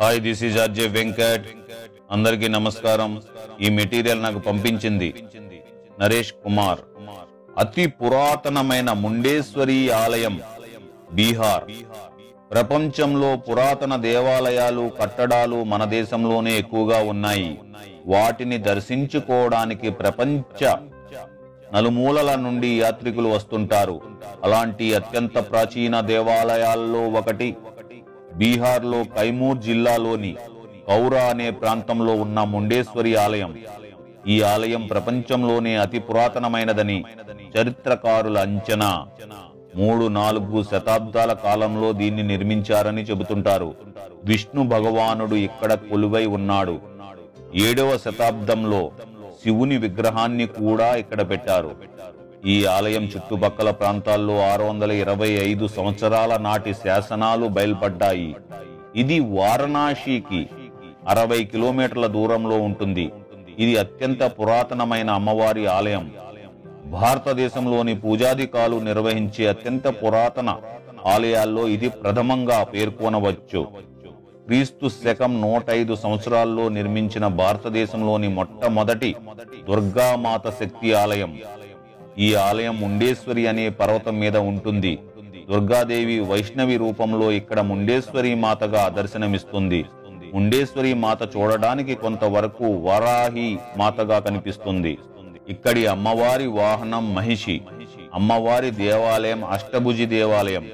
Hi this is RJ Venkat అందరికీ నమస్కారం. ఈ మెటీరియల్ నాకు పంపించింది నరేష్ కుమార్. అతి పురాతనమైన ముండేశ్వరి ఆలయం బీహార్. ప్రపంచంలో పురాతన దేవాలయాలు కట్టడాలు మన దేశంలోనే ఎక్కువగా ఉన్నాయి. వాటిని దర్శించుకోవడానికి ప్రపంచ నలుమూలల నుండి యాత్రికులు వస్తుంటారు. అలాంటి అత్యంత ప్రాచీన దేవాలయాల్లో ఒకటి బీహార్లో కైమూర్ జిల్లాలోని కౌరా అనే ప్రాంతంలో ఉన్న ముండేశ్వరి ఆలయం. ఈ ఆలయం ప్రపంచంలోనే అతి పురాతనమైనదని చరిత్రకారుల అంచనా. మూడు నాలుగు శతాబ్దాల కాలంలో దీన్ని నిర్మించారని చెబుతుంటారు. విష్ణు భగవానుడు ఇక్కడ కొలువై ఉన్నాడు. ఏడవ శతాబ్దంలో శివుని విగ్రహాన్ని కూడా ఇక్కడ పెట్టారు. ఈ ఆలయం చుట్టుపక్కల ప్రాంతాల్లో ఆరు వందల ఇరవై ఐదు సంవత్సరాల నాటి శాసనాలు బయల్పడ్డాయి. ఇది వారణాసికి అరవై కిలోమీటర్ల దూరంలో ఉంటుంది. ఇది అత్యంత పురాతనమైన అమ్మవారి ఆలయం. భారతదేశంలోని పూజాధికాలు నిర్వహించే అత్యంత పురాతన ఆలయాల్లో ఇది ప్రథమంగా పేర్కొనవచ్చు. క్రీస్తు శకం నూట ఐదు సంవత్సరాల్లో నిర్మించిన భారతదేశంలోని మొట్టమొదటి దుర్గామాత శక్తి ఆలయం. ఈ ఆలయం ముండేశ్వరి అనే పర్వతం మీద ఉంటుంది. దుర్గాదేవి వైష్ణవి రూపంలో ఇక్కడ ముండేశ్వరి మాతగా దర్శనమిస్తుంది. ముండేశ్వరి మాత చూడడానికి కొంతవరకు వరాహి మాతగా కనిపిస్తుంది. ఇక్కడి అమ్మవారి వాహనం మహిషి. అమ్మవారి దేవాలయం అష్టభుజి దేవాలయం.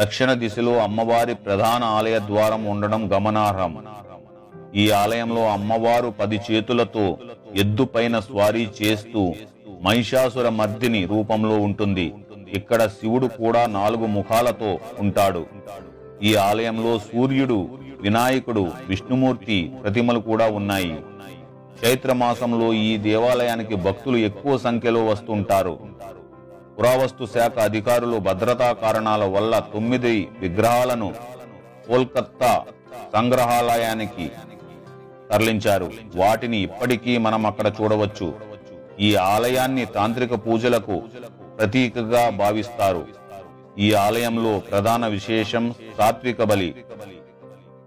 దక్షిణ దిశలో అమ్మవారి ప్రధాన ఆలయ ద్వారం ఉండడం గమనార్హం. ఈ ఆలయంలో అమ్మవారు పది చేతులతో ఎద్దు పైన స్వారీ చేస్తూ మహిషాసుర మర్దిని రూపంలో ఉంటుంది. ఇక్కడ శివుడు కూడా నాలుగు ముఖాలతో ఉంటాడు. ఈ ఆలయంలో సూర్యుడు వినాయకుడు విష్ణుమూర్తి ప్రతిమలు కూడా ఉన్నాయి. చైత్ర మాసంలో ఈ దేవాలయానికి భక్తులు ఎక్కువ సంఖ్యలో వస్తుంటారు. పురావస్తు శాఖ అధికారులు భద్రతా కారణాల వల్ల తొమ్మిది విగ్రహాలను కోల్కత్తా సంగ్రహాలయానికి తరలించారు. వాటిని ఇప్పటికీ మనం అక్కడ చూడవచ్చు. ఈ ఆలయాన్ని తాంత్రిక పూజలకు ప్రతీకగా భావిస్తారు. ఈ ఆలయంలో ప్రధాన విశేషం సాత్విక బలి.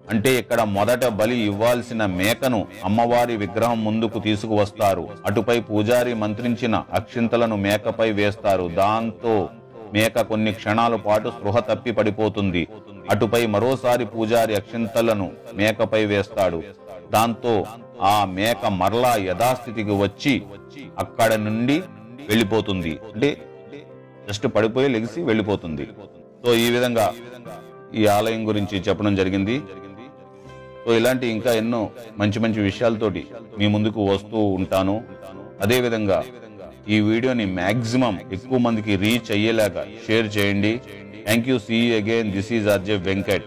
అంటే ఇక్కడ మొదట బలి ఇవ్వాల్సిన మేకను అమ్మవారి విగ్రహం ముందుకు తీసుకువస్తారు. అటుపై పూజారి మంత్రించిన అక్షింతలను మేకపై వేస్తారు. దాంతో మేక కొన్ని క్షణాల పాటు స్పృహ తప్పి పడిపోతుంది. అటుపై మరోసారి పూజారి అక్షింతలను మేకపై వేస్తాడు. దాంతో ఆ మేక మరలా యథాస్థితికి వచ్చి అక్కడ నుండి వెళ్ళిపోతుంది. అంటే జస్ట్ పడిపోయి లెగిసి వెళ్ళిపోతుంది. సో ఈ విధంగా ఈ ఆలయం గురించి చెప్పడం జరిగింది. సో ఇలాంటి ఇంకా ఎన్నో మంచి మంచి విషయాలతోటి మీ ముందుకు వస్తూ ఉంటాను. అదేవిధంగా ఈ వీడియోని మ్యాక్సిమం ఎక్కువ మందికి రీచ్ అయ్యేలాగా షేర్ చేయండి. Thank you. See again. This is RJ Venkat.